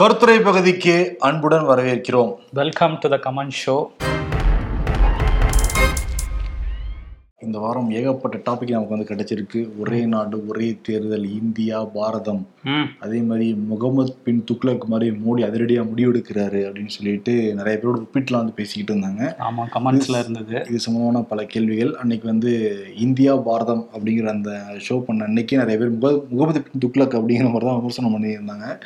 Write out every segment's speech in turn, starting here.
கருத்துரை பகுதிக்கு அன்புடன் வரவேற்கிறோம். Welcome to the comment show இந்த வாரம் ஏகப்பட்ட டாபிக் நமக்கு வந்து கிடைச்சிருக்கு. ஒரே நாடு ஒரே தேர்தல் இந்தியா பாரதம். அதே மாதிரி முகமது பின் துக்ளக் மாதிரி மோடி அதிரடியா முடிவெடுக்கிறாரு அப்படின்னு சொல்லிட்டு நிறைய பேரோட ஒப்பிட்டுலாம் வந்து பேசிக்கிட்டு இருந்தாங்க. ஆமா கமெண்ட்ஸ்ல இருந்தது. இது சம்பந்தமான பல கேள்விகள். அன்னைக்கு வந்து இந்தியா பாரதம் அப்படிங்கிற அந்த ஷோ பண்ண அன்னைக்கே நிறைய பேர் முக முகமது பின் துக்ளக் அப்படிங்கிற மாதிரி தான் விமர்சனம் பண்ணியிருந்தாங்க.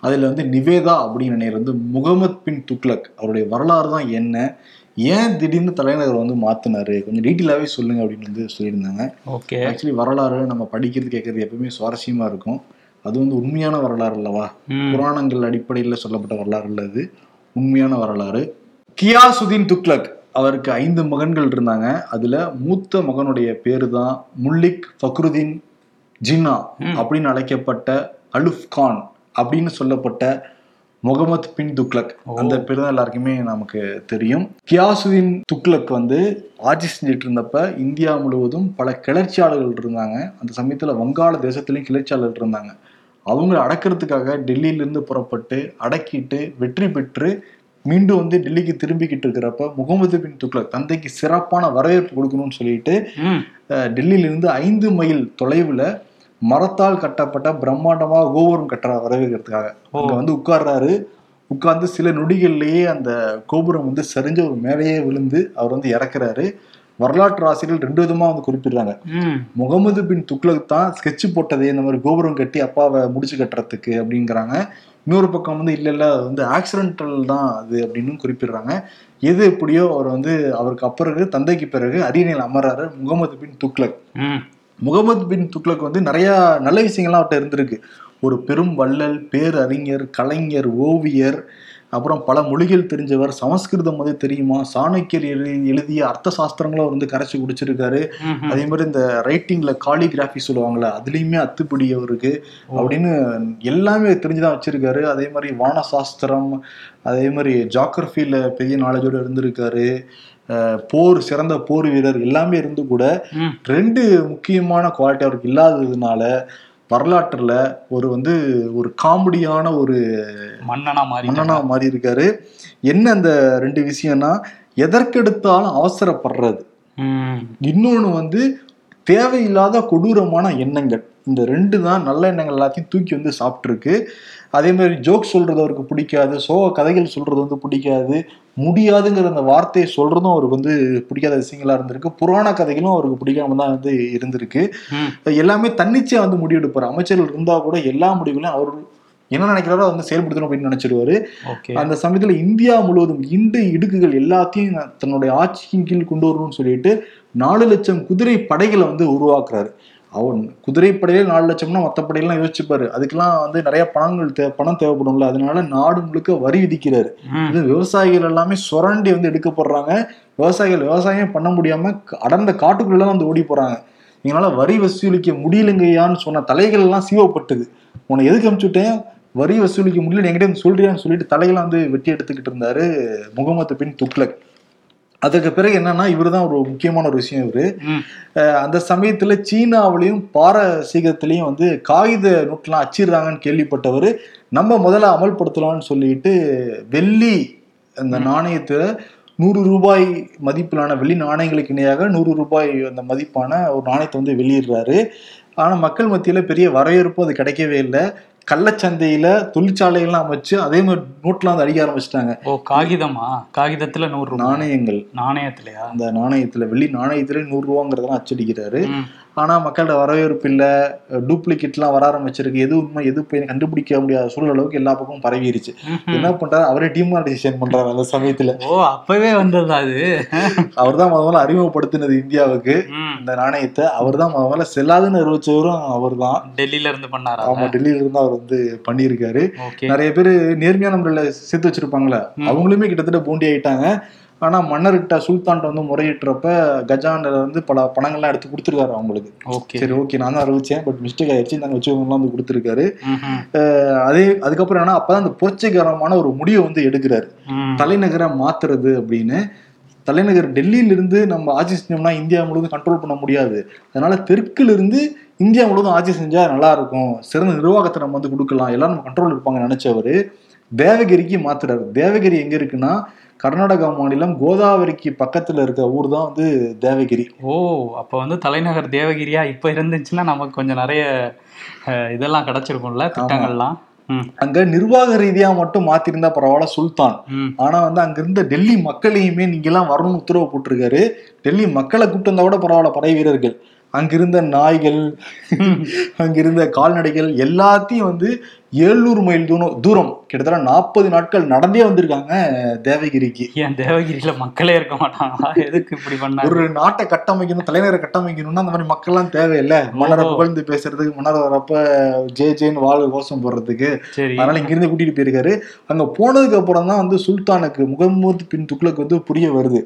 அதில் வந்து நிவேதா அப்படின்னு வந்து முகமது பின் துக்ளக். அவருடைய வரலாறு தான் என்ன? ஏன் திடீர்னு தலைநகர் வந்து மாத்தினாரு? கொஞ்சம் டீட்டெயிலாகவே சொல்லுங்க அப்படின்னு வந்து சொல்லியிருந்தாங்க. ஓகே. ஆக்சுவலி வரலாறு நம்ம படிக்கிறது கேட்கறது எப்பவுமே சுவாரஸ்யமா இருக்கும். அது வந்து உண்மையான வரலாறு அல்லவா? புராணங்கள் அடிப்படையில் சொல்லப்பட்ட வரலாறு இல்ல இது உண்மையான வரலாறு. கியாசுதீன் துக்ளக் அவருக்கு ஐந்து மகன்கள் இருந்தாங்க. அதுல மூத்த மகனுடைய பேரு தான் முல்லிக் ஃபக்ருதீன் ஜின்னா. அப்படின்னு அழைக்கப்பட்ட அலுஃப் கான். அப்படின்னு சொல்லப்பட்ட முகமது பின் துக்ளக். ஓ. அந்த பேர் தான் எல்லாருக்குமே நமக்கு தெரியும். கியாசுதீன் துக்ளக் வந்து ஆட்சி செஞ்சுட்டு இருந்தப்ப இந்தியா முழுவதும் பல கிளர்ச்சியாளர்கள் இருந்தாங்க. அந்த சமயத்துல வங்காள தேசத்திலையும் கிளர்ச்சியாளர்கள் இருந்தாங்க. அவங்களை அடக்கிறதுக்காக டெல்லியிலிருந்து புறப்பட்டு அடக்கிட்டு வெற்றி பெற்று மீண்டும் வந்து டெல்லிக்கு திரும்பிக்கிட்டு இருக்கிறப்ப முகமது பின் துக்ளக் தந்தைக்கு சிறப்பான வரவேற்பு கொடுக்கணும்னு சொல்லிட்டு டெல்லியிலிருந்து ஐந்து மைல் தொலைவுல மரத்தால் கட்டப்பட்ட பிரம்மாண்டமா கோபுரம் கட்டுற வரவேற்கிறதுக்காக. அங்க வந்து உட்கார்றாரு. உட்கார்ந்து சில நொடிகள்லயே அந்த கோபுரம் வந்து சரிஞ்ச ஒரு மேலேயே விழுந்து அவர் வந்து இறக்குறாரு. வரலாற்று ஆசிரியர்கள் ரெண்டு விதமா வந்து குறிப்பிடுறாங்க. முகமது பின் துக்ளக் தான் ஸ்கெட்ச் போட்டதே இந்த மாதிரி கோபுரம் கட்டி அப்பாவை முடிச்சு கட்டுறதுக்கு அப்படிங்கிறாங்க. இன்னொரு பக்கம் வந்து இல்ல இல்ல அது வந்து ஆக்சிடென்டல் தான் அது அப்படின்னு குறிப்பிடுறாங்க. எது எப்படியோ அவர் வந்து அவருக்கு அப்பிறகு தந்தைக்கு பிறகு அரியணையில் அமர்றாரு முகமது பின் துக்ளக். முகமது பின் துக்ளக் வந்து நிறைய நல்ல விஷயங்கள்லாம் அவர்கிட்ட இருந்திருக்கு. ஒரு பெரும் வள்ளல் பேரறிஞர் கலைஞர் ஓவியர் அப்புறம் பல மொழிகள் தெரிஞ்சவர் சமஸ்கிருதம் வந்து தெரியுமா? சாணக்கியர் எழுதி எழுதிய அர்த்த சாஸ்திரங்களும் அவர் வந்து கரைச்சி குடிச்சிருக்காரு. அதே மாதிரி இந்த ரைட்டிங்ல காலிகிராஃபி சொல்லுவாங்கல்ல அதுலயுமே அத்துப்படி அவருக்கு அப்படின்னு எல்லாமே தெரிஞ்சுதான் வச்சிருக்காரு. அதே மாதிரி வான சாஸ்திரம் அதே மாதிரி ஜாகிரபியில பெரிய நாலேஜோட இருந்திருக்காரு. போர் சிறந்த போர் வீரர் எல்லாமே இருந்து கூட ரெண்டு முக்கியமான குவாலிட்டி அவருக்கு இல்லாததுனால வரலாற்றுல ஒரு வந்து ஒரு காமெடியான ஒரு மன்னனா மாறி மன்னனா மாறி இருக்காரு. என்ன அந்த ரெண்டு விஷயம்னா எதற்கெடுத்தாலும் அவசரப்படுறது. இன்னொன்று வந்து தேவையில்லாத கொடூரமான எண்ணங்கள். இந்த ரெண்டு தான் நல்ல எண்ணங்கள் எல்லாத்தையும் தூக்கி வந்து சாப்பிட்ருக்கு அதே மாதிரி ஜோக் சொல்றது அவருக்கு பிடிக்காது. சோக கதைகள் சொல்றது வந்து பிடிக்காது. முடியாதுங்கிற அந்த வார்த்தையை சொல்றதும் அவருக்கு வந்து பிடிக்காத விஷயங்களா இருந்திருக்கு. புராண கதைகளும் அவருக்கு பிடிக்காம தான் வந்து இருந்திருக்கு. எல்லாமே தன்னிச்சையா வந்து முடிவெடுப்பார். அமைச்சர்கள் இருந்தா கூட எல்லா முடிவுகளையும் அவர் என்ன நினைக்கிறாரோ அதை வந்து செயல்படுத்தணும் அப்படின்னு நினைச்சிருவாரு. அந்த சமயத்துல இந்தியா முழுவதும் இண்டு இடுக்குகள் எல்லாத்தையும் தன்னுடைய ஆட்சியின் கீழ் கொண்டு வரணும்னு சொல்லிட்டு நாலு லட்சம் குதிரை படைகளை வந்து உருவாக்குறாரு. அவன் குதிரை படையில நாலு லட்சம்னா மற்ற படையெல்லாம் யோசிச்சுப்பாரு. அதுக்கெல்லாம் வந்து நிறைய பணங்கள் தே பணம் தேவைப்படும்ல. அதனால நாடு முழுக்க வரி விதிக்கிறாரு. இது விவசாயிகள் எல்லாமே சுரண்டி வந்து எடுக்கப்படுறாங்க விவசாயிகள் விவசாயம் பண்ண முடியாம அடர்ந்த காட்டுக்குள்ள தான் வந்து ஓடி போறாங்க. எங்களால வரி வசூலிக்க முடியலங்கய்யான்னு சொன்ன தலைகள் எல்லாம் சீவப்பட்டது. உன்னை எதுக்கு அனுப்பிச்சுட்டேன் வரி வசூலிக்க முடியல என்கிட்ட சொல்றியான்னு சொல்லிட்டு தலையெல்லாம் வந்து வெட்டி எடுத்துக்கிட்டு இருந்தாரு முகமது பின் துக்ளக். அதுக்கு பிறகு என்னன்னா இவரு தான் ஒரு முக்கியமான ஒரு விஷயம் இவரு. அந்த சமயத்துல சீனாவிலையும் பாரசீகத்திலையும் வந்து காகித நோட்லாம் அச்சிடுறாங்கன்னு கேள்விப்பட்டவர் நம்ம முதல்ல அமல்படுத்தலாம்னு சொல்லிட்டு வெள்ளி அந்த நாணயத்தை நூறு ரூபாய் மதிப்பிலான வெள்ளி நாணயங்களுக்கு இணையாக நூறு ரூபாய் அந்த மதிப்பான ஒரு நாணயத்தை வந்து வெளியிடுறாரு. ஆனா மக்கள் மத்தியில பெரிய வரவேற்பு அது கிடைக்கவே இல்லை. கள்ளச்சந்தையில தொழிற்சாலைகள்லாம் அமைச்சு அதே மாதிரி நோட்லாம் வந்து அடிக்க ஆரம்பிச்சிட்டாங்க. ஓ காகிதமா? காகிதத்துல நூறு நாணயங்கள். நாணயத்திலயா? அந்த நாணயத்துல வெள்ளி நாணயத்துல நூறு ரூபாங்கிறதெல்லாம் அச்சடிக்கிறாரு. ம் ஆனா மக்களோட வரவேற்பு இல்ல. டூப்ளிகேட்லாம் வர ஆரம்பிச்சிருக்கு. எது உண்மை எது போய் கண்டுபிடிக்க முடியாத சூழல் அளவுக்கு எல்லா பக்கமும் பரவிருச்சு. ம்ஹும். என்ன பண்றாரு? அவரே டிமானிட்டைசேஷன் பண்றாரு அந்த சமயத்துல. ஓ அப்பவே வந்தது அது? அவர் தான் முதல்ல அறிமுகப்படுத்தினது இந்தியாவுக்கு. இந்த நாணயத்தை. அவர் தான் முதல்ல செல்லாதுன்னு அறிவிச்சவரும் அவர் தான் டெல்லியில இருந்து பண்ணாரா? ஆமா டெல்லியில இருந்து அவர் வந்து பண்ணியிருக்காரு. நிறைய பேர் நேர்மையான முறையில சேர்த்து வச்சிருப்பாங்களே. அவங்களுமே கிட்டத்தட்ட பூண்டி ஆயிட்டாங்க. ஆனா மன்னர்கிட்ட சுல்தான்ட்ட வந்து முறையிட்டுறப்ப கஜான்ல வந்து பல பணங்கள்லாம் எடுத்து கொடுத்துருக்காரு அவங்களுக்கு. ஓகே. சரி ஓகே நான் தான் அறிவிச்சேன். பட் மிஸ்டேக் ஆயிடுச்சு. நாங்க வச்சுக்கோங்கலாம் வந்து கொடுத்துருக்காரு. அதே அதுக்கப்புறம் என்ன அப்பதான் அந்த புரட்சிகரமான ஒரு முடிவை வந்து எடுக்கிறாரு. தலைநகரை மாத்துறது அப்படின்னு. தலைநகர் டெல்லியிலிருந்து நம்ம ஆட்சி செஞ்சோம்னா இந்தியா முழுவதும் கண்ட்ரோல் பண்ண முடியாது. அதனால தெற்குல இருந்து இந்தியா முழுவதும் ஆட்சி செஞ்சா நல்லா இருக்கும். சிறந்த நிர்வாகத்தை நம்ம வந்து கொடுக்கலாம். எல்லாரும் நம்ம கண்ட்ரோல் இருப்பாங்க நினைச்சவரு. தேவகிரிக்கு மாத்துறாரு. தேவகிரி எங்க இருக்குன்னா கர்நாடகா மாநிலம் கோதாவரிக்கு பக்கத்துல இருக்க ஊர் தான் வந்து தேவகிரி. ஓ அப்ப வந்து தலைநகர் தேவகிரியா? இப்ப இருந்துச்சுன்னா நமக்கு கொஞ்சம் நிறைய இதெல்லாம் கிடைச்சிருக்கும்ல திட்டங்கள்லாம். அங்க நிர்வாக ரீதியா மட்டும் மாத்திருந்தா பரவாயில்ல சுல்தான். ஆனா வந்து அங்க இருந்த டெல்லி மக்களையுமே நீங்க எல்லாம் வரணும்னு உத்தரவு போட்டிருக்காரு. டெல்லி மக்களை கூப்பிட்டு வந்தா கூட பரவாயில்ல படை வீரர்கள். அங்கிருந்த நாய்கள் அங்கிருந்த கால்நடைகள் எல்லாத்தையும் வந்து ஏழ்நூறு மைல் தூரம் தூரம் கிட்டத்தட்ட நாற்பது நாட்கள் நடந்தே வந்திருக்காங்க தேவகிரிக்கு. ஏன் தேவகிரியில மக்களே இருக்க மாட்டாங்களா? எதுக்கு இப்படி பண்ணாங்க? ஒரு நாட்டை கட்டமைக்கணும் தலைநகரை கட்டமைக்கணும்னா அந்த மாதிரி மக்கள்லாம் தேவையில்லை. மன்னரை. புகழ்ந்து பேசுறதுக்கு மன்னர் வரப்ப ஜே ஜேன்னு வாழ் கோஷம் போடுறதுக்கு. அதனால இங்கிருந்து கூட்டிட்டு போயிருக்காரு. அங்க போனதுக்கு அப்புறம் தான் வந்து சுல்தானுக்கு முகமது பின் துக்ளக் வந்து புரிய வருது.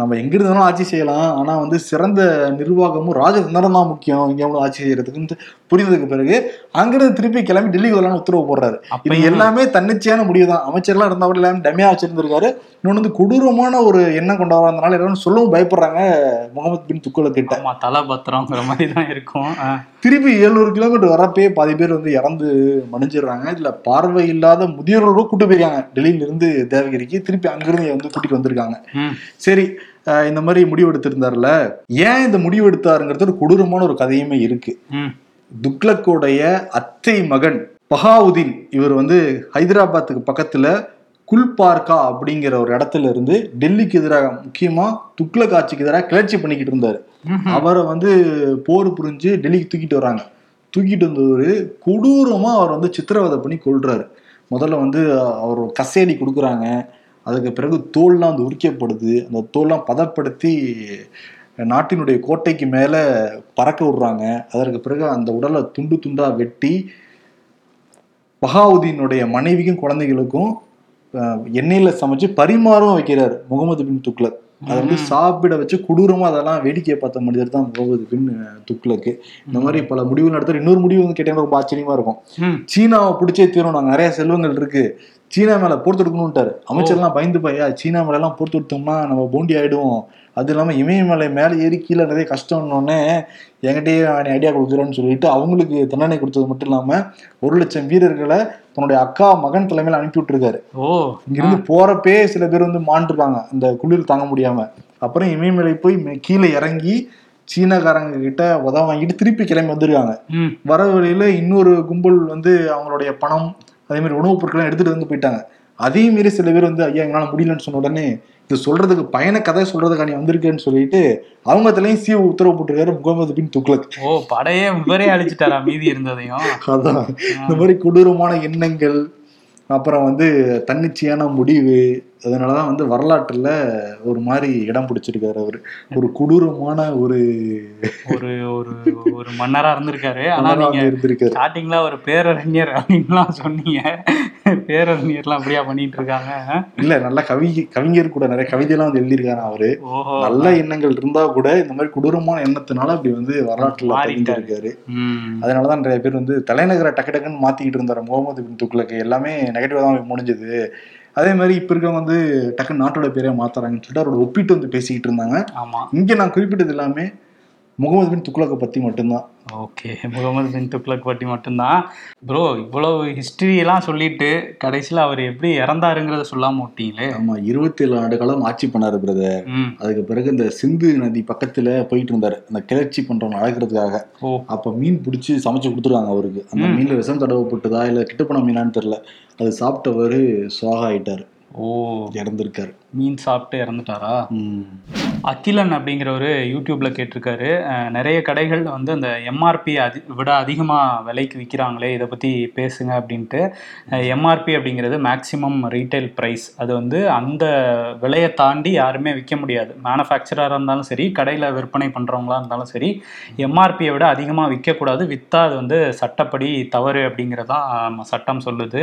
நம்ம எங்க இருந்தாலும் ஆட்சி செய்யலாம். ஆனா வந்து சிறந்த நிர்வாகமும் ராஜதந்திரம் தான் முக்கியம். இங்க வந்து ஆட்சி செய்யறதுக்கு புரிந்ததுக்கு பிறகு அங்கிருந்து திருப்பி கிளம்பி டெல்லிக்கு வரலாம்னு உத்தரவு போடுறாரு. அப்பயும் எல்லாமே தன்னிச்சையான முடிவு தான் அமைச்சர்லாம் இருந்தா கூட எல்லாமே டமையா வச்சிருந்திருக்காரு. இன்னொன்று வந்து கொடூரமான ஒரு எண்ணம் கொண்டவரா இருந்தனால எல்லாரும் சொல்லவும் பயப்படுறாங்க முகமது பின் துக்ளக் கிட்ட. தலை பத்திரங்கிற மாதிரி தான் இருக்கும். திருப்பி எழுநூறு கிலோமீட்டர் வரப்பே பாதி பேர் வந்து இறந்து மடிஞ்சிடுறாங்க. இதுல பார்வை இல்லாத முதியோர்களும் கூட்டு போயிருக்காங்க. டெல்லியில இருந்து தேவகிரிக்கு திருப்பி அங்கிருந்து வந்து கூட்டிட்டு வந்திருக்காங்க. சரி இந்த மாதிரி முடிவு எடுத்திருந்தாருல ஏன் இந்த முடிவு எடுத்தாருங்கிறது ஒரு கொடூரமான ஒரு கதையுமே இருக்கு. ம். துக்ளக்கோடைய அத்தை மகன் பஹாவுதீன் இவர் வந்து ஹைதராபாத்துக்கு பக்கத்துல குல்பார்கா அப்படிங்கிற ஒரு இடத்துல இருந்து டெல்லிக்கு எதிராக முக்கியமா துக்ளக் ஆட்சிக்கு எதிராக கிளர்ச்சி பண்ணிக்கிட்டு இருந்தாரு. அவரை வந்து போர் புரிஞ்சு டெல்லிக்கு தூக்கிட்டு வராங்க. தூக்கிட்டு வந்தவர் கொடூரமா அவர் வந்து சித்திரவதை பண்ணி கொள்றாரு முதல்ல வந்து அவர் கசேடி கொடுக்குறாங்க. அதுக்கு பிறகு தோல்லாம் வந்து உரிக்கப்படுது. அந்த தோல்லாம் பதப்படுத்தி நாட்டினுடைய கோட்டைக்கு மேல பறக்க விடுறாங்க. அதற்கு பிறகு அந்த உடலை துண்டு துண்டா வெட்டி பஹாவுதீனுடைய மனைவிக்கும் குழந்தைகளுக்கும் எண்ணெயில சமைச்சு பரிமாறும் வைக்கிறார் முகமது பின் துக்ளக். அதை வந்து சாப்பிட வச்சு கொடூரமா அதெல்லாம் வேடிக்கையை பார்த்த மனிதர் தான் முகமது பின் துக்ளக்கு இந்த மாதிரி பல முடிவுகள் நடத்துற. இன்னொரு முடிவு வந்து கேட்டீங்கன்னா ரொம்ப ஆச்சரியமா இருக்கும். சீனாவை பிடிச்சே தீரும். நாங்க நிறைய செல்வங்கள் இருக்கு. சீனா மேல போர் தொடுக்கணும்ட்டாரு அமைச்சர்லாம் பயந்து பையா சீனா மேல எல்லாம் போர் தொடுத்தோம்னா நம்ம போண்டி ஆயிடுவோம். அது இல்லாம இமயமலை மேல ஏறி கீழே நிறைய கஷ்டம்னோடனே என்கிட்டயே ஐடியா கொடுக்குறேன்னு சொல்லிட்டு அவங்களுக்கு தண்டனை கொடுத்தது மட்டும் இல்லாம ஒரு லட்சம் வீரர்களை தன்னுடைய அக்கா மகன் தலைமையில அனுப்பி விட்டுருக்காரு ஓ. இங்கிருந்து போறப்பே சில பேர் வந்து மாண்டிருக்காங்க அந்த குளிர் தாங்க முடியாம. அப்புறம் இமயமலை போய் கீழே இறங்கி சீனக்காரங்க கிட்ட உதவ வாங்கிட்டு திருப்பி கிளம்பி வந்திருக்காங்க. வர வழியில இன்னொரு கும்பல் வந்து அவங்களுடைய பணம் அதே மாதிரி உணவுப் பொருட்கள் எடுத்துட்டு வந்து போயிட்டாங்க. அதே மீறி சில பேர் வந்து ஐயா எங்களால முடியலன்னு சொன்ன உடனே இது சொல்றதுக்கு பயண கதை சொல்றதுக்கா நீ வந்திருக்கேன்னு சொல்லிட்டு அவங்க தலையும் சீவ உத்தரவு போட்டிருக்காரு முகமது பின் துக்ளக் ஓ படையே இவரே அழிச்சிட்டாரா மீதி இருந்ததையும்? அதான். இந்த மாதிரி கொடூரமான எண்ணங்கள் அப்புறம் வந்து தன்னிச்சையான முடிவு அதனாலதான் வந்து வரலாற்றுல ஒரு மாதிரி இடம் பிடிச்சிருக்காரு அவர். ஒரு கொடூரமான ஒரு ஒரு ஒரு ஒரு மன்னரா இருந்திருக்காரு. ஆனா மன்னரா நீங்க வந்து இருந்திருக்காரு ஸ்டார்டிங்ல ஒரு பேரறிஞர் அப்படின்லாம் சொன்னீங்க. பேரறிஞர்லாம் அப்படியா பண்ணிட்டு இருக்காங்க? இல்ல நல்ல கவி கவிஞர் கூட நிறைய கவிதையெல்லாம் வந்து எழுதியிருக்காரு அவரு. நல்ல எண்ணங்கள் இருந்தா கூட இந்த மாதிரி கொடூரமான எண்ணத்தினால அப்படி வந்து வரலாற்றுல மாறிட்டாரு. பதிஞ்சிருக்காரு. ம். அதனாலதான் நிறைய பேர் வந்து தலைநகரை டக்கு டக்குன்னு மாத்திக்கிட்டு இருந்தாரு. முகமது பின் துக்ளக்கு எல்லாமே நெகட்டிவா தான் முடிஞ்சது. அதே மாதிரி இப்ப இருக்கவங்க வந்து டக்குன்னு நாட்டோட பேரே மாத்துறாங்கன்னு சொல்லிட்டு அவரோட ஒப்பிட்டு வந்து பேசிக்கிட்டு இருந்தாங்க. ஆமா. இங்க நான் குறிப்பிட்டது எல்லாமே முகமது பின் துக்ளக்கை பத்தி மட்டும்தான். ஓகே முகமது பின் துக்ளக் பற்றி மட்டும்தான். ப்ரோ இவ்வளவு ஹிஸ்டரி எல்லாம் சொல்லிட்டு கடைசியில அவர் எப்படி இறந்தாருங்கிறத சொல்லாம விட்டீங்களே? ஆமா இருபத்தி ஏழு ஆண்டு காலம் ஆட்சி பண்ணாரு பிரதர் அதுக்கு பிறகு இந்த சிந்து நதி பக்கத்துல போயிட்டு இருந்தாரு. அந்த கிளர்ச்சி பண்றவங்க அழைக்கிறதுக்காக. ஓ. அப்ப மீன் பிடிச்சி சமைச்சு கொடுத்துருவாங்க அவருக்கு. அந்த. மீன்ல விஷம் தடவப்பட்டதா இல்ல கிட்டப்பன மீனான்னு தெரியல. அது சாப்பிட்டவரு சுவாக ஆயிட்டாரு. ஓ. இறந்திருக்காரு. மீன் சாப்பிட்டு இறந்துட்டாரா. அகிலன் அப்படிங்கிறவரு யூடியூப்ல கேட்டிருக்காரு. அஹ், நிறைய கடைகள்ல வந்து அந்த எம்ஆர்பி அதி விட அதிகமா விலைக்கு விற்கிறாங்களே இதை பத்தி பேசுங்க அப்படின்ட்டு. எம்ஆர்பி அப்படிங்கிறது மேக்ஸிமம் ரீட்டைல் ப்ரைஸ் அது வந்து அந்த விலையை தாண்டி யாருமே விற்க முடியாது. மேனுஃபேக்சராக இருந்தாலும் சரி கடையில் விற்பனை பண்ணுறவங்களா இருந்தாலும் சரி எம்ஆர்பியை விட அதிகமாக விற்கக்கூடாது விற்றா அது வந்து சட்டப்படி தவறு அப்படிங்கிறதான் சட்டம் சொல்லுது.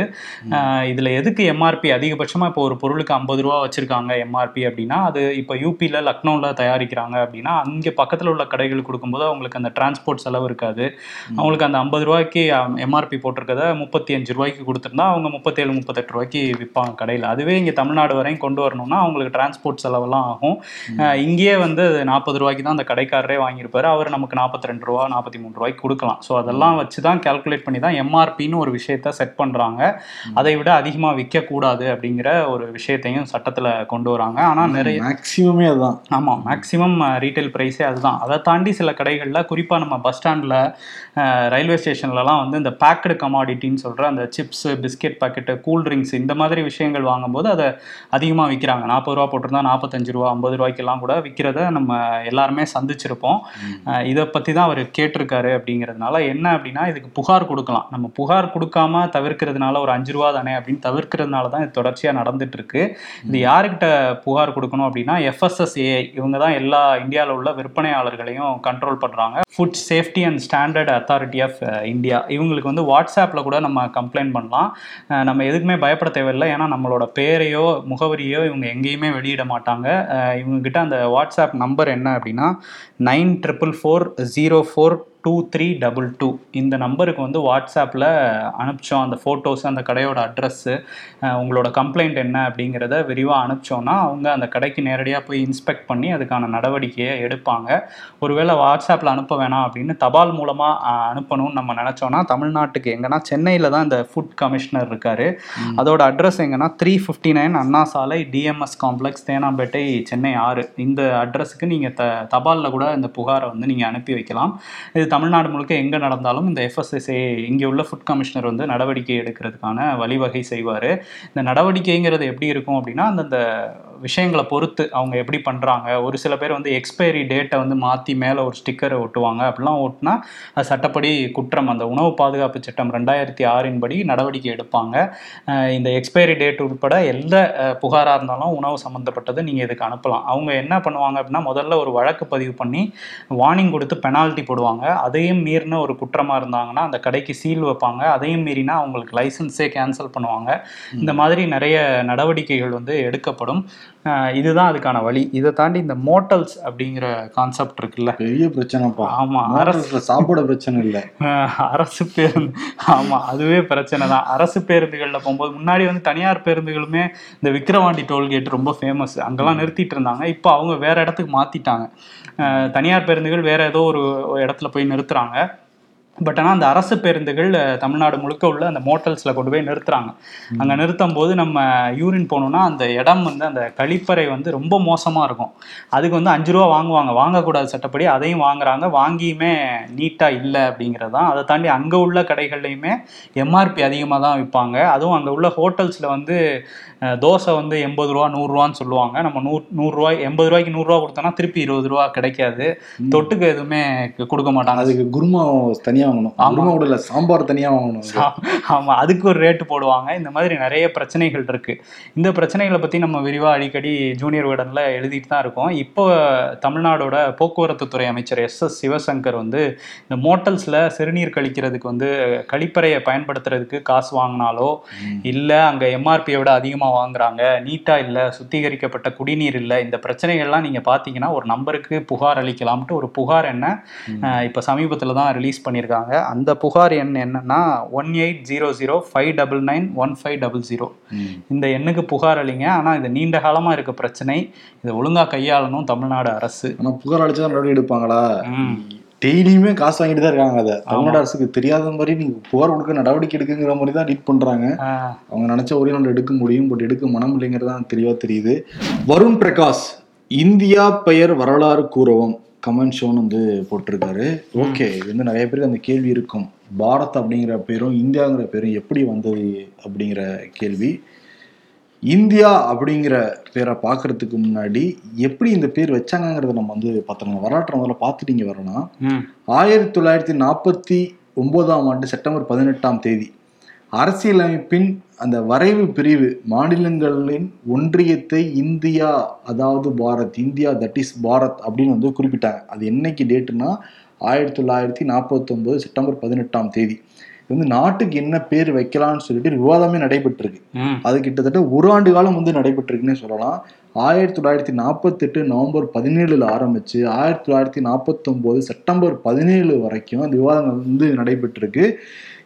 இதில் எதுக்கு எம்ஆர்பி அதிகபட்சமாக இப்போ ஒரு பொருளுக்கு ஐம்பது ரூபா வச்சுருக்காங்க? தயாரிக்கிறாங்க எம்ஆர்பி அப்படின்னா அது இப்போ யூபியில் லக்னோவில் தயாரிக்கிறாங்க அப்படின்னா அங்கே பக்கத்தில் உள்ள கடைகளுக்கு கொடுக்கும்போது அவங்களுக்கு அந்த டிரான்ஸ்போர்ட் செலவு இருக்காது. அவங்களுக்கு அந்த ஐம்பது ரூபாய்க்கு எம்ஆர்பி போட்டிருக்கத முப்பத்தி அஞ்சு ரூபாய்க்கு கொடுத்துருந்தா அவங்க முப்பத்தேழு முப்பத்தெட்டு ரூபாய்க்கு விற்பாங்க கடையில். அதுவே இங்கே தமிழ்நாடு வரையும் கொண்டு வரணும்னா அவங்களுக்கு டிரான்ஸ்போர்ட் செலவெல்லாம் ஆகும். இங்கேயே வந்து நாற்பது ரூபாய்க்கு தான் அந்த கடைக்காரரே வாங்கியிருப்பாரு. அவர் நமக்கு நாற்பத்தி ரெண்டு ரூபா நாற்பத்தி மூணு ரூபாய்க்கு கொடுக்கலாம். ஸோ அதெல்லாம் வச்சு தான் கால்குலேட் பண்ணி தான் எம்ஆர்பின்னு ஒரு விஷயத்த செட் பண்ணுறாங்க அதை விட அதிகமாக விற்கக்கூடாது அப்படிங்கிற ஒரு விஷயத்தையும் சட்டத்தில் கொண்டு வராங்க. ஆனால் நிறைய மேக்சிமமே அதுதான் ஆமாம் மேக்ஸிமம் ரீட்டைல் ப்ரைஸே அதுதான். அதை தாண்டி சில கடைகளில் குறிப்பாக நம்ம பஸ் ஸ்டாண்டில் ரயில்வே ஸ்டேஷன்லலாம் வந்து இந்த பேக்கடு கமாடிட்டின்னு சொல்கிற அந்த chips biscuit packet cool drinks இந்த மாதிரி விஷயங்கள் வாங்கும்போது அதை அதிகமாக விற்கிறாங்க நாற்பது ரூபா போட்டிருந்தா நாற்பத்தஞ்சு ரூபா ஐம்பது ரூபாய்க்கெல்லாம் கூட விற்கிறத நம்ம எல்லாருமே சந்திச்சிருப்போம். இதை பற்றி தான் அவர் கேட்டிருக்காரு அப்படிங்கிறதுனால என்ன அப்படின்னா இதுக்கு புகார் கொடுக்கலாம். நம்ம புகார் கொடுக்காம தவிர்க்கிறதுனால ஒரு அஞ்சு ரூபா தானே அப்படின்னு தவிர்க்கிறதுனால தான் இது தொடர்ச்சியாக நடந்துட்டு இருக்கு. இது யார்கிட்ட புகார் கொடுக்கணும் அப்படின்னா எஃப்எஸ்எஸ்ஏ இவங்க தான் எல்லா இந்தியாவில் உள்ள விற்பனையாளர்களையும் கண்ட்ரோல் பண்ணுறாங்க food safety and standard authority of India இவங்களுக்கு வந்து வாட்ஸ்அப்பில் கூட நம்ம கம்ப்ளைண்ட் பண்ணலாம். நம்ம எதுக்குமே பயப்பட தேவையில்லை. ஏன்னா நம்மளோட பேரையோ முகவரியோ இவங்க எங்கேயுமே வெளியிட மாட்டாங்க. இவங்ககிட்ட அந்த வாட்ஸ்அப் நம்பர் என்ன அப்படின்னா nine triple four zero four two three double two இந்த நம்பருக்கு வந்து வாட்ஸ்அப்பில் அனுப்பிச்சோம் அந்த ஃபோட்டோஸ் அந்த கடையோட அட்ரஸ்ஸு உங்களோட கம்ப்ளைண்ட் என்ன அப்படிங்கிறத விரிவாக அனுப்பிச்சோன்னா அவங்க அந்த கடைக்கு நேரடியாக போய் இன்ஸ்பெக்ட் பண்ணி அதுக்கான நடவடிக்கையை எடுப்பாங்க. ஒருவேளை வாட்ஸ்அப்பில் அனுப்ப வேணாம் அப்படின்னு தபால் மூலமாக அனுப்பணும்னு நம்ம நினச்சோன்னா தமிழ்நாட்டுக்கு எங்கன்னா சென்னையில் தான் இந்த ஃபுட் கமிஷனர் இருக்கார். அதோட அட்ரஸ் எங்கன்னா த்ரீ ஃபிஃப்டி நைன் அண்ணா சாலை டிஎம்எஸ் காம்ப்ளெக்ஸ் தேனாம்பேட்டை சென்னை ஆறு. இந்த அட்ரஸுக்கு நீங்கள் த தபாலில் கூட இந்த புகாரை வந்து நீங்கள் அனுப்பி வைக்கலாம். இது தமிழ்நாடு முழுக்க எங்கே நடந்தாலும் இந்த எஃப்எஸ்எஸ்ஏ இங்கே உள்ள ஃபுட் கமிஷனர் வந்து நடவடிக்கை எடுக்கிறதுக்கான வழிவகை செய்வார். இந்த நடவடிக்கைங்கிறது எப்படி இருக்கும் அப்படின்னா அந்தந்த விஷயங்களை பொறுத்து அவங்க எப்படி பண்ணுறாங்க ஒரு சில பேர் வந்து எக்ஸ்பைரி டேட்டை வந்து மாற்றி மேலே ஒரு ஸ்டிக்கரை ஒட்டுவாங்க. அப்படிலாம் ஒட்டினா அது சட்டப்படி குற்றம். அந்த உணவு பாதுகாப்பு சட்டம் ரெண்டாயிரத்தி ஆறின் படி நடவடிக்கை எடுப்பாங்க. இந்த எக்ஸ்பைரி டேட் உட்பட எந்த அஹ், புகாரா இருந்தாலும் உணவு சம்மந்தப்பட்டது நீங்கள் இதுக்கு அனுப்பலாம். அவங்க என்ன பண்ணுவாங்க அப்படின்னா முதல்ல ஒரு வழக்கு பதிவு பண்ணி வார்னிங் கொடுத்து பெனால்ட்டி போடுவாங்க. அதையும் மீறின ஒரு குற்றமாக இருந்தாங்கன்னா அந்த கடைக்கு சீல் வைப்பாங்க. அதையும் மீறினா அவங்களுக்கு லைசன்ஸே கேன்சல் பண்ணுவாங்க. இந்த மாதிரி நிறைய நடவடிக்கைகள் வந்து எடுக்கப்படும். இதுதான் அதுக்கான வழி. இதை தாண்டி இந்த மோட்டல்ஸ் அப்படிங்கிற கான்செப்ட் இருக்குல்ல. பெரிய பிரச்சனைப்பா. ஆமா அரசு சாப்பாடு பிரச்சனை இல்ல. அரசு பேருந்து ஆமா அதுவே பிரச்சனை தான். அரசு பேருந்துகளில் போகும்போது முன்னாடி வந்து தனியார் பேருந்துகளுமே இந்த விக்கிரவாண்டி டோல்கேட் ரொம்ப ஃபேமஸ் அங்கெல்லாம் நிறுத்திட்டு இருந்தாங்க. இப்போ அவங்க வேற இடத்துக்கு மாத்திட்டாங்க. தனியார் பேருந்துகள் வேற ஏதோ ஒரு ஒரு இடத்துல போய் நிறுத்துறாங்க. பட் ஆனால் அந்த அரசு பேருந்துகள் தமிழ்நாடு முழுக்க உள்ள அந்த மோட்டல்ஸில் கொண்டு போய் நிறுத்துறாங்க. அங்கே நிறுத்தும் போது நம்ம யூரின் போனோம்னா அந்த இடம் வந்து அந்த கழிப்பறை வந்து ரொம்ப மோசமாக இருக்கும். அதுக்கு வந்து அஞ்சு ரூபா வாங்குவாங்க. வாங்கக்கூடாது சட்டப்படி அதையும் வாங்குறாங்க. வாங்கியுமே நீட்டாக இல்லை அப்படிங்கிறது தான். அதை தாண்டி அங்கே உள்ள கடைகள்லையுமே எம்ஆர்பி அதிகமாக தான் விற்பாங்க அதுவும் அங்கே உள்ள ஹோட்டல்ஸில் வந்து தோசை வந்து எண்பது ரூபா நூறுரூவான்னு சொல்லுவாங்க. நம்ம நூறு நூறுரூவா எண்பது ரூபாய்க்கு நூறுரூவா கொடுத்தோன்னா திருப்பி இருபது ரூபா கிடைக்காது. தொட்டுக்கு எதுவுமே கொடுக்க மாட்டாங்க. அதுக்கு குருமா தனியா வாங்கணும் கூட இல்ல சாம்பார் தனியா வாங்கணும் ஆமா அதுக்கு ஒரு ரேட்டு போடுவாங்க. இந்த மாதிரி நிறைய பிரச்சனைகள் இருக்கு. இந்த பிரச்சனைகளை பத்தி நம்ம விரிவா அடிக்கடி ஜூனியர் விடன்ல எழுதிட்டு தான் இருக்கோம். இப்போ தமிழ்நாடோட போக்குவரத்து துறை அமைச்சர் எஸ் எஸ் சிவசங்கர் வந்து இந்த மோட்டல்ஸ்ல சிறுநீர் கழிக்கிறதுக்கு வந்து கழிப்பறையை பயன்படுத்துறதுக்கு காசு வாங்கினாலோ இல்ல அங்க எம்ஆர்பியை விட அதிகமா வாங்குறாங்க நீட்டா இல்ல சுத்திகரிக்கப்பட்ட குடிநீர் இல்ல இந்த பிரச்சனைகள்லாம் நீங்க பாத்தீங்கன்னா ஒரு நம்பருக்கு புகார் அளிக்கலாம்ட்டு ஒரு புகார் என்ன இப்ப சமீபத்துல தான் ரிலீஸ் பண்ணியிருக்காங்க. அந்த புகார் எண் என்னன்னா one eight zero zero five double nine one five double zero. இந்த எண்ணுக்கு புகார் அளிங்க. ஆனா இது நீண்ட காலமா இருக்க பிரச்சனை. இதை ஒழுங்கா கையாளணும் தமிழ்நாடு அரசு. ஆனா புகார் அளிச்சா நடவடிக்கை எடுப்பாங்களா. டெய்லியுமே காசு வாங்கிட்டு தான் இருக்காங்க அதை. தமிழ்நாடு அரசுக்கு தெரியாத மாதிரி நீங்க புகார் கொடுக்க நடவடிக்கை எடுக்குங்கிற மாதிரி தான் டீட் பண்றாங்க. அஹ் அவங்க நினைச்ச ஒரே நாள் எடுக்க முடியும் பட் எடுக்க மனம் இல்லைங்கிறது தான் தெளிவா தெரியுது. வருண் பிரகாஷ் இந்தியா பெயர் வரலாறு கூறவும். கமெண்ட் ஷோன்னு வந்து போட்டிருக்காரு. ஓகே இது வந்து நிறைய பேருக்கு அந்த கேள்வி இருக்கும். பாரத் அப்படிங்கிற பேரும் இந்தியாங்கிற பேரும் எப்படி வந்தது அப்படிங்கிற கேள்வி. இந்தியா அப்படிங்கிற பேரை பார்க்கறதுக்கு முன்னாடி எப்படி இந்த பேர் வச்சாங்கங்கிறத நம்ம வந்து பார்த்தோம். வரலாற்றை முதல்ல பார்த்துட்டு இங்க வரணும். ஆயிரத்தி தொள்ளாயிரத்தி நாற்பத்தி ஒன்பதாம் ஆண்டு செப்டம்பர் பதினெட்டாம் தேதி அரசியலமைப்பின் அந்த வரைவு பிரிவு மாநிலங்களின் ஒன்றியத்தை இந்தியா அதாவது Bharat India that is Bharat அப்படின்னு வந்து குறிப்பிட்டாங்க. அது என்னைக்கு டேட்டுனா ஆயிரத்தி தொள்ளாயிரத்தி நாற்பத்தொன்பது செப்டம்பர் பதினெட்டாம் தேதி. வந்து நாட்டுக்கு என்ன பேர் வைக்கலாம்னு சொல்லிட்டு விவாதமே நடைபெற்றிருக்கு. அது கிட்டத்தட்ட ஒரு ஆண்டு காலம் வந்து நடைபெற்றிருக்குன்னே சொல்லலாம். ஆயிரத்தி தொள்ளாயிரத்தி நாற்பத்தெட்டு நவம்பர் பதினேழுல ஆரம்பிச்சு ஆயிரத்தி தொள்ளாயிரத்தி நாற்பத்தொம்போது செப்டம்பர் பதினேழு வரைக்கும் அந்த விவாதங்கள் வந்து நடைபெற்றிருக்கு.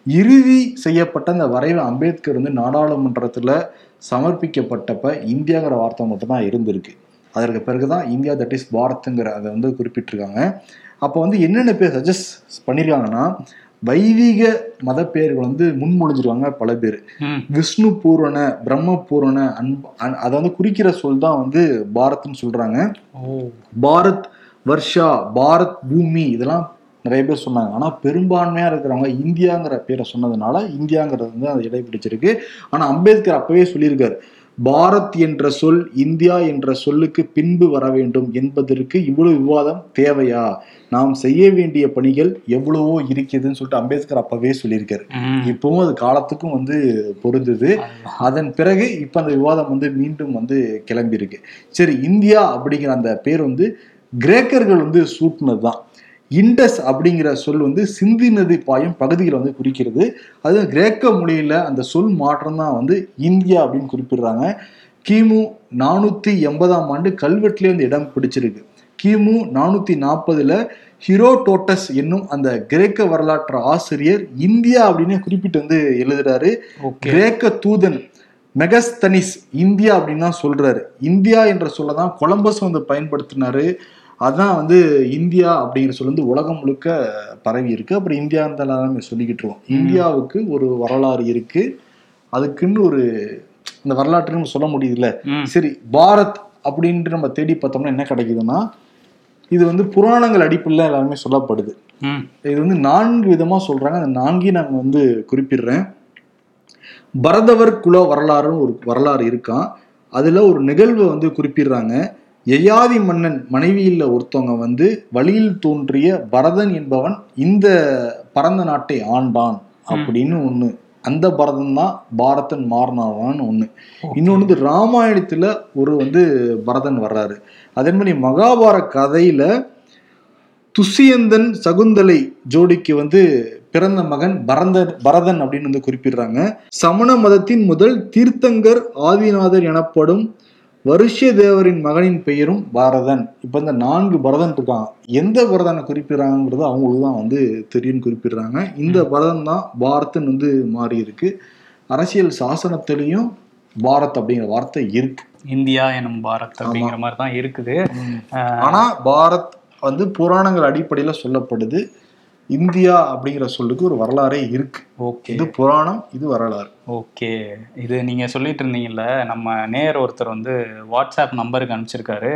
இறுதி செய்யப்பட்ட அந்த வரைவு அம்பேத்கர் வந்து நாடாளுமன்றத்தில் சமர்ப்பிக்கப்பட்டப்ப இந்தியாங்கிற வார்த்தை மட்டும்தான் இருந்திருக்கு. அதற்கு பிறகுதான் இந்தியா தட் இஸ் பாரத்ங்கிற அதை வந்து குறிப்பிட்டிருக்காங்க. அப்போ வந்து என்னென்ன பேர் சஜஸ்ட் பண்ணியிருக்காங்கன்னா வைதிக மத பெயர்கள் வந்து முன்மொழிஞ்சிருக்காங்க பல பேர். விஷ்ணு பூரண பிரம்ம பூரண அன்ப அன்- அதை வந்து குறிக்கிற சொல் தான் வந்து பாரத்னு சொல்றாங்க. பாரத் வர்ஷா பாரத் பூமி இதெல்லாம் நிறைய பேர் சொன்னாங்க. ஆனா பெரும்பான்மையா இருக்கிறவங்க இந்தியாங்கிற பேரை சொன்னதுனால இந்தியாங்கிறது வந்து அது இடை பிடிச்சிருக்கு ஆனா அம்பேத்கர் அப்பவே சொல்லியிருக்காரு. பாரத் என்ற சொல் இந்தியா என்ற சொல்லுக்கு பின்பு வர வேண்டும் என்பதற்கு இவ்வளவு விவாதம் தேவையா? நாம் செய்ய வேண்டிய பணிகள் எவ்வளவோ இருக்குதுன்னு சொல்லிட்டு அம்பேத்கர் அப்பவே சொல்லியிருக்காரு. இப்பவும் அது காலத்துக்கும் வந்து பொருந்தது. அதன் பிறகு இப்ப அந்த விவாதம் வந்து மீண்டும் வந்து கிளம்பி இருக்கு சரி இந்தியா அப்படிங்கிற அந்த பேர் வந்து கிரேக்கர்கள் வந்து சூட்டினது தான் இண்டஸ் அப்படிங்கிற சொல் வந்து சிந்தி நதி பாயும் பகுதிகளை வந்து குறிக்கிறது. அது கிரேக்க மொழியில அந்த சொல் மாற்றம் தான் வந்து இந்தியா அப்படின்னு குறிப்பிடுறாங்க. கிமு நானூத்தி எண்பதாம் ஆண்டு கல்வெட்டுலேயே வந்து இடம் பிடிச்சிருக்கு. கிமு நானூத்தி நாற்பதுல ஹிரோடோட்டஸ் என்னும் அந்த கிரேக்க வரலாற்று ஆசிரியர் இந்தியா அப்படின்னு குறிப்பிட்டு வந்து எழுதுறாரு. கிரேக்க தூதன் மெகஸ்தனிஸ் இந்தியா அப்படின்னு தான் சொல்றாரு. இந்தியா என்ற சொல்ல தான் கொலம்பஸ் வந்து பயன்படுத்தினாரு. அதான் வந்து இந்தியா அப்படிங்கிற சொல் வந்து உலகம் முழுக்க பரவி இருக்கு. அப்புறம் இந்தியா நம்ம சொல்லிக்கிட்டு இருக்கோம். இந்தியாவுக்கு ஒரு வரலாறு இருக்கு. அதுக்குன்னு ஒரு இந்த வரலாற்று நம்ம சொல்ல முடியுதுல்ல. ம். சரி பாரத் அப்படின்ட்டு நம்ம தேடி பார்த்தோம்னா என்ன கிடைக்குதுன்னா இது வந்து புராணங்கள் அடிப்படையில் எல்லாருமே சொல்லப்படுது. இது வந்து நான்கு விதமா சொல்றாங்க. அந்த நான்கையும் நாங்க வந்து குறிப்பிடுறேன். பரதவர் குல வரலாறுன்னு ஒரு வரலாறு இருக்கான். அதுல ஒரு நிகழ்வை வந்து குறிப்பிடுறாங்க. யயாதி மன்னன் மனைவியில் ஒருத்தவங்க வந்து வழியில் தோன்றிய பரதன் என்பவன் இந்த பரந்த நாட்டை ஆண்டான் அப்படின்னு ஒண்ணு. அந்த பரதன் தான் பாரதன் மாறினான்னு ஒண்ணு. இன்னொன்று ராமாயணத்துல ஒரு வந்து பரதன் வர்றாரு. அதே மாதிரி மகாபாரத கதையில துஷியந்தன் சகுந்தலை ஜோடிக்கு வந்து பிறந்த மகன் பரதன் பரதன் அப்படின்னு வந்து குறிப்பிடுறாங்க. சமண மதத்தின் முதல் தீர்த்தங்கர் ஆதிநாதர் எனப்படும் வருஷ தேவரின் மகனின் பெயரும் பாரதன். இப்ப இந்த நான்கு பரதன் இருக்காங்க. எந்த பரதனை குறிப்பிடுறாங்கிறது அவங்களுக்கு தான் வந்து தெரியும்னு குறிப்பிடுறாங்க. இந்த பரதன் தான் பாரதன் வந்து மாறி இருக்கு. அரசியல் சாசனத்திலையும் பாரத் அப்படிங்கிற வார்த்தை இருக்கு. இந்தியா எனும் பாரத் அப்படிங்கிற மாதிரி தான் இருக்குது. ஆனா பாரத் வந்து புராணங்கள் அடிப்படையில சொல்லப்படுது. இந்தியா அப்படிங்கிற சொல்லுக்கு ஒரு வரலாறே இருக்கு. ஓகே. இது புராணம் இது வரலாறு. ஓகே. இது நீங்க சொல்லிட்டு இருந்தீங்கல்ல நம்ம நேயர் ஒருத்தர் வந்து வாட்ஸ்அப் நம்பருக்கு அனுப்பிச்சிருக்காரு.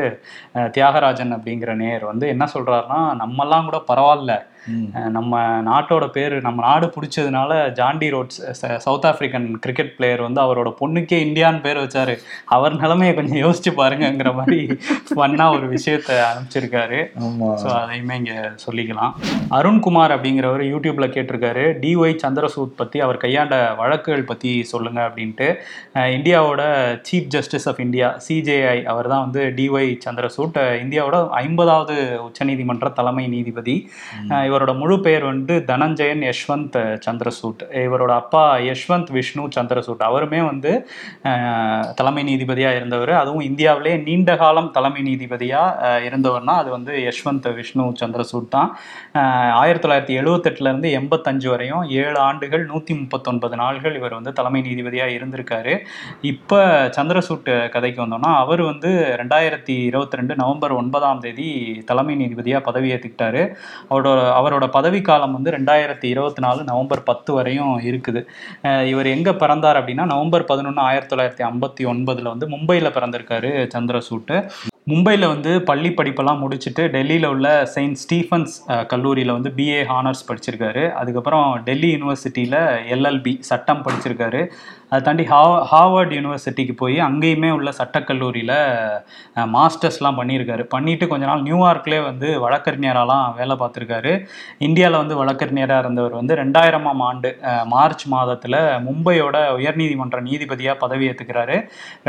தியாகராஜன் அப்படிங்கிற நேயர் வந்து என்ன சொல்றாருன்னா நம்மெல்லாம் கூட பரவாயில்ல. நம்ம நாட்டோட பேர் நம்ம நாடு பிடிச்சதுனால Jonty Rhodes South African cricket player வந்து அவரோட பொண்ணுக்கே இந்தியான்னு பேர் வச்சாரு. அவர் நிலைமையை கொஞ்சம் யோசிச்சு பாருங்கங்கிற மாதிரி ஃபன்னா ஒரு விஷயத்த அனுப்பிச்சிருக்காரு. ஸோ அதையுமே இங்கே சொல்லிக்கலாம். அருண்குமார் அப்படிங்கிறவர் யூடியூப்ல கேட்டிருக்காரு. டிஒய் சந்திரசூட் பற்றி அவர் கையாண்ட வழக்குகள் பற்றி சொல்லுங்க அப்படின்ட்டு. அஹ் இந்தியாவோட chief justice of India CJI அவர் தான் வந்து டிஒய் சந்திரசூட். இந்தியாவோட ஐம்பதாவது உச்சநீதிமன்ற தலைமை நீதிபதி. இவரோட முழு பெயர் வந்து தனஞ்சயன் யஷ்வந்த் சந்திரசூட். இவரோட அப்பா யஷ்வந்த் விஷ்ணு சந்திரசூட். அவருமே வந்து தலைமை நீதிபதியாக இருந்தவர். அதுவும் இந்தியாவிலே நீண்ட காலம் தலைமை நீதிபதியாக இருந்தவர்னா அது வந்து யஷ்வந்த் விஷ்ணு சந்திரசூட் தான். ஆயிரத்தி தொள்ளாயிரத்தி எழுவத்தெட்டுலேருந்து எண்பத்தஞ்சு வரையும் ஏழு ஆண்டுகள் நூற்றி முப்பத்தொன்பது நாள்கள் இவர் வந்து தலைமை நீதிபதியாக இருந்திருக்காரு. இப்போ சந்திரசூட் கதைக்கு வந்தோம்னா அவர் வந்து ரெண்டாயிரத்தி இருபத்தி ரெண்டு நவம்பர் ஒன்பதாம் தேதி தலைமை நீதிபதியாக பதவியேற்றுக்கிட்டாரு அவரோட அவரோட பதவி காலம் வந்து ரெண்டாயிரத்தி இருபத்தி நாலு நவம்பர் பத்து வரையும் இருக்குது. இவர் எங்கே பிறந்தார் அப்படின்னா நவம்பர் பதினொன்று ஆயிரத்தி தொள்ளாயிரத்தி ஐம்பத்தி ஒன்பதில் வந்து மும்பையில் பிறந்திருக்காரு சந்திரசூட்டு. மும்பையில் வந்து பள்ளி படிப்பெல்லாம் முடிச்சுட்டு டெல்லியில் உள்ள செயின்ட் ஸ்டீஃபன்ஸ் கல்லூரியில் வந்து பிஏ ஹானர்ஸ் படிச்சிருக்காரு. அதுக்கப்புறம் டெல்லி யூனிவர்சிட்டியில் எல்எல்பி சட்டம் படிச்சிருக்காரு. அதை தாண்டி ஹா ஹார்வர்ட் யூனிவர்சிட்டிக்கு போய் அங்கேயுமே உள்ள சட்டக்கல்லூரியில் மாஸ்டர்ஸ்லாம் பண்ணியிருக்காரு. பண்ணிட்டு கொஞ்ச நாள் நியூயார்க்லேயே வந்து வழக்கறிஞராலாம் வேலை பார்த்துருக்காரு. இந்தியாவில் வந்து வழக்கறிஞராக இருந்தவர் வந்து ரெண்டாயிரமாம் ஆண்டு மார்ச் மாதத்தில் மும்பையோட உயர்நீதிமன்ற நீதிபதியாக பதவி ஏற்றுக்கிறாரு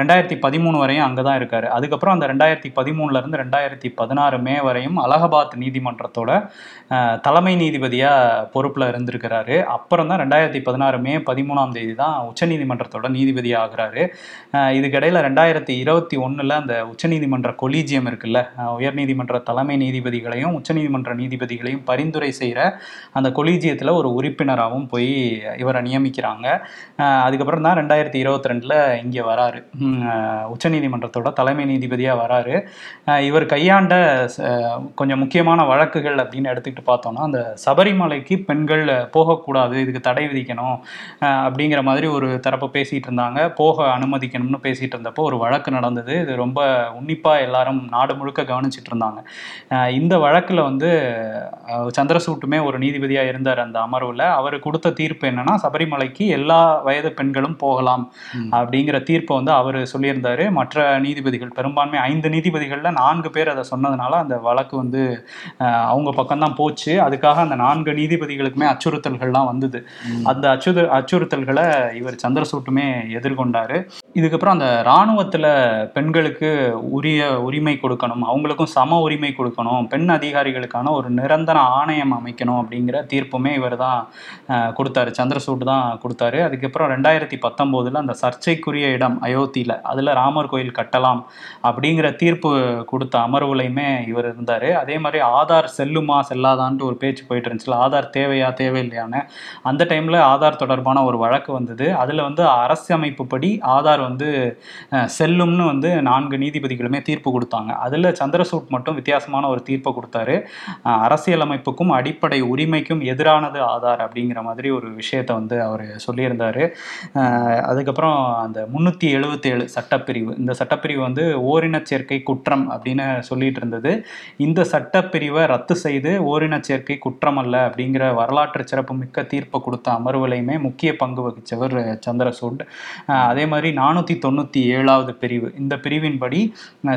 ரெண்டாயிரத்தி பதிமூணு வரையும் அங்கே தான் இருக்கார். அதுக்கப்புறம் அந்த ரெண்டாயிரத்தி பதிமூணுலேருந்து ரெண்டாயிரத்தி பதினாறு மே வரையும் அலகாபாத் நீதிமன்றத்தோட தலைமை நீதிபதியாக பொறுப்பில் இருந்திருக்கிறாரு. அப்புறம் தான் ரெண்டாயிரத்தி பதினாறு மே பதிமூணாம் தேதி தான் உச்சநீதிமன்றத்தோட நீதிபதி ஆகிறாரு இதுக்கிடையில் ரெண்டாயிரத்தி இருபத்தி ஒன்றில் அந்த உச்சநீதிமன்ற கொலீஜியம் இருக்குல்ல உயர்நீதிமன்ற தலைமை நீதிபதிகளையும் உச்சநீதிமன்ற நீதிபதிகளையும் பரிந்துரை செய்கிற அந்த கொலீஜியத்தில் ஒரு உறுப்பினராகவும் போய் இவரை நியமிக்கிறாங்க. அதுக்கப்புறம் தான் ரெண்டாயிரத்தி இருபத்தி ரெண்டில் இங்கே வராரு. உச்சநீதிமன்றத்தோட தலைமை நீதிபதியாக வராரு. இவர் கையாண்ட கொஞ்சம் முக்கியமான வழக்குகள் அப்படின்னு எடுத்துக்கிட்டு பார்த்தோம்னா அந்த சபரிமலைக்கு பெண்கள் போகக்கூடாது இதுக்கு தடை விதிக்கணும் அப்படிங்கிற மாதிரி ஒரு தர தரப்பு பேசிகிட்டு இருந்தாங்க போக அனுமதிக்கணும்னு பேசிகிட்டு இருந்தப்போ ஒரு வழக்கு நடந்தது. இது ரொம்ப உன்னிப்பாக எல்லாரும் நாடு முழுக்க கவனிச்சிட்டு இருந்தாங்க இந்த வழக்கில் வந்து சந்திரசூட்டுமே ஒரு நீதிபதியாக இருந்தார் அந்த அமர்வில். அவர் கொடுத்த தீர்ப்பு என்னன்னா சபரிமலைக்கு எல்லா வயது பெண்களும் போகலாம். அப்படிங்கிற தீர்ப்பை வந்து அவர் சொல்லியிருந்தாரு. மற்ற நீதிபதிகள் பெரும்பான்மை ஐந்து நீதிபதிகளில் நான்கு பேர் அதை சொன்னதுனால அந்த வழக்கு வந்து அவங்க பக்கம்தான் போச்சு. அதுக்காக அந்த நான்கு நீதிபதிகளுக்குமே அச்சுறுத்தல்கள்லாம் வந்தது. அந்த அச்சுறு அச்சுறுத்தல்களை இவர் சூட்டுமே எதிர்கொண்டார். இதுக்கப்புறம் அந்த இராணுவத்தில் பெண்களுக்கு உரிய உரிமை கொடுக்கணும் அவங்களுக்கும் சம உரிமை கொடுக்கணும் பெண் அதிகாரிகளுக்கான ஒரு நிரந்தர ஆணையம் அமைக்கணும் அப்படிங்கிற தீர்ப்புமே இவர் தான் கொடுத்தாரு. சந்திரசூட் தான் கொடுத்தாரு. அதுக்கப்புறம் ரெண்டாயிரத்தி பத்தொம்போதில் அந்த சர்ச்சைக்குரிய இடம் அயோத்தியில் அதில் ராமர் கோயில் கட்டலாம் அப்படிங்கிற தீர்ப்பு கொடுத்த அமர்வுலையுமே இவர் இருந்தார். அதே மாதிரி ஆதார் செல்லுமா செல்லாதான்ட்டு ஒரு பேச்சு போயிட்டு இருந்துச்சுல ஆதார் தேவையா தேவையில்லையான்னு. அந்த டைமில் ஆதார் தொடர்பான ஒரு வழக்கு வந்தது. அதில் வந்து அரசியமைப்புப்படி ஆதார் வந்து செல்லும்னு வந்து நான்கு நீதிபதிகளுமே தீர்ப்பு கொடுத்தாங்க. அதில் சந்திரசூட் மட்டும் வித்தியாசமான ஒரு தீர்ப்பை கொடுத்தாரு. அரசியலமைப்புக்கும் அடிப்படை உரிமைக்கும் எதிரானது ஆதார் அப்படிங்கிற மாதிரி ஒரு விஷயத்தை வந்து அவர் சொல்லியிருந்தார். அதுக்கப்புறம் அந்த முந்நூற்றி எழுபத்தேழு சட்டப்பிரிவு. இந்த சட்டப்பிரிவு வந்து ஓரினச் சேர்க்கை குற்றம் அப்படின்னு சொல்லிட்டு இருந்தது. இந்த சட்டப்பிரிவை ரத்து செய்து ஓரினச் சேர்க்கை குற்றம் அல்ல அப்படிங்கிற வரலாற்று சிறப்புமிக்க தீர்ப்பை கொடுத்த அமர்வுலையுமே முக்கிய பங்கு வகித்தவர் சந்திரசூட் அஹ் அதே மாதிரி நானூற்றி தொண்ணூற்றி ஏழாவது பிரிவு. இந்த பிரிவின்படி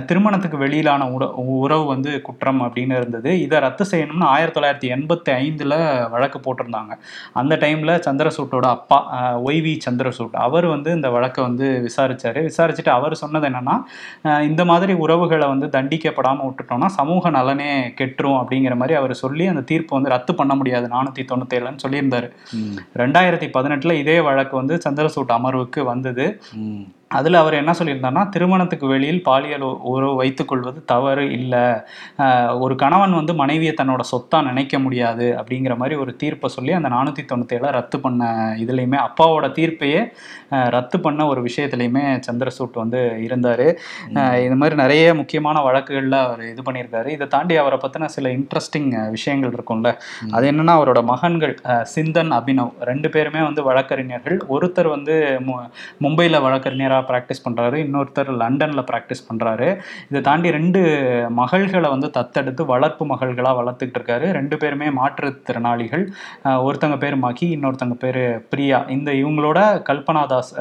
திருமணத்துக்கு வெளியிலான உட உறவு வந்து குற்றம் அப்படின்னு இருந்தது. இதை ரத்து செய்யணும்னு ஆயிரத்தி தொள்ளாயிரத்தி எண்பத்தி ஐந்தில் வழக்கு போட்டிருந்தாங்க. அந்த டைமில் சந்திரசூட்டோட அப்பா ஒய்வி சந்திரசூட் அவர் வந்து இந்த வழக்கை வந்து விசாரிச்சாரு. விசாரிச்சுட்டு அவர் சொன்னது என்னன்னா இந்த மாதிரி உறவுகளை வந்து தண்டிக்கப்படாமல் விட்டுட்டோம்னா சமூக நலனே கெட்டுரும் அப்படிங்கிற மாதிரி அவர் சொல்லி அந்த தீர்ப்பு வந்து ரத்து பண்ண முடியாது. நானூற்றி தொண்ணூத்தேழுன்னு சொல்லியிருந்தாரு. ரெண்டாயிரத்தி பதினெட்டில் இதே வழக்கு வந்து சந்திரசூட் அமர்வுக்கு வந்தது. அதில் அவர் என்ன சொல்லியிருந்தாருன்னா திருமணத்துக்கு வெளியில் பாலியல் உறவு வைத்துக்கொள்வது தவறு இல்லை. ஒரு கணவன் வந்து மனைவியை தன்னோட சொத்தா நினைக்க முடியாது அப்படிங்கிற மாதிரி ஒரு தீர்ப்பை சொல்லி அந்த நானூற்றி தொண்ணூத்தேழை ரத்து பண்ண இதுலேயுமே அப்பாவோட தீர்ப்பையே ரத்து பண்ண ஒரு விஷயத்துலையுமே சந்திரசூட் வந்து இருந்தார். இது மாதிரி நிறைய முக்கியமான வழக்குகளில் அவர் இது பண்ணியிருக்காரு. இதை தாண்டி அவரை பற்றின சில இன்ட்ரெஸ்டிங் விஷயங்கள் இருக்கும்ல. அது என்னன்னா அவரோட மகன்கள் சிந்தன் அபினவ் ரெண்டு பேருமே வந்து வழக்கறிஞர்கள். ஒருத்தர் வந்து மு- மும்பையில் வழக்கறிஞராக ப்ராக்டிஸ் பண்ணுறாரு இன்னொருத்தர் லண்டனில் ப்ராக்டிஸ் பண்ணுறாரு இதை தாண்டி ரெண்டு மகள்களை வந்து தத்தெடுத்து வளர்ப்பு மகள்களாக வளர்த்துக்கிட்டு இருக்காரு. ரெண்டு பேருமே மாற்றுத்திறனாளிகள் ஒருத்தங்க பேர் மகி இன்னொருத்தங்க பேர் பிரியா. இந்த இவங்களோட கல்பனா தாஸ்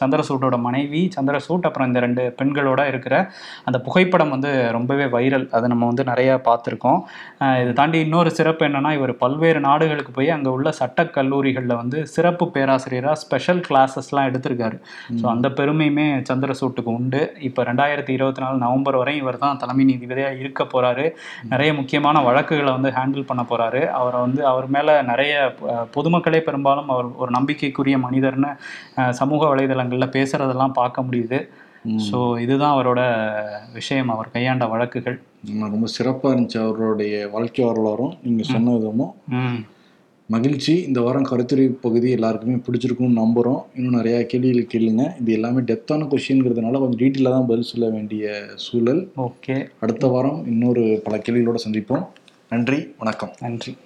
சந்திரசூட்டோட மனைவி சந்திரசூட் அப்புறம் இந்த ரெண்டு பெண்களோட இருக்கிற அந்த புகைப்படம் வந்து ரொம்பவே வைரல் அதை நம்ம வந்து நிறைய பார்த்துருக்கோம். இதை தாண்டி இன்னொரு சிறப்பு என்னன்னா இவர் பல்வேறு நாடுகளுக்கு போய் அங்கே உள்ள சட்டக் கல்லூரிகளில் வந்து சிறப்பு பேராசிரியராக ஸ்பெஷல் கிளாஸஸ்லாம் எடுத்திருக்காரு. ஸோ அந்த பெருமையுமே சந்திரசூட்டுக்கு உண்டு. இப்போ ரெண்டாயிரத்தி இருபத்தி நாலு நவம்பர் வரை இவர் தான் தலைமை நீதிபதியாக இருக்க போறாரு. நிறைய முக்கியமான வழக்குகளை வந்து ஹேண்டில் பண்ண போறாரு. அவரை வந்து அவர் மேலே நிறைய பொதுமக்களே பெரும்பாலும் அவர் ஒரு நம்பிக்கைக்குரிய மனிதர்னு சமூக வலைதளங்களில் பேசுறதெல்லாம் பார்க்க முடியுது. ஸோ இதுதான் அவரோட விஷயம். அவர் கையாண்ட வழக்குகள். ரொம்ப சிறப்பாக இருந்துச்சு அவருடைய வாழ்க்கை வரலாறும். நீங்கள் சொன்ன விதமும் மகிழ்ச்சி. இந்த வாரம் கருத்துரை பகுதி எல்லாருக்குமே பிடிச்சிருக்கும்னு நம்புகிறோம் இன்னும் நிறையா கேள்விகள் கேளுங்க. இது எல்லாமே டெப்த்தான கொஷின்ங்கிறதுனால கொஞ்சம் டீட்டெயிலாக தான் பதில் சொல்ல வேண்டிய சூழல். ஓகே அடுத்த வாரம் இன்னொரு பல கேள்விகளோட சந்திப்போம். நன்றி. வணக்கம். நன்றி.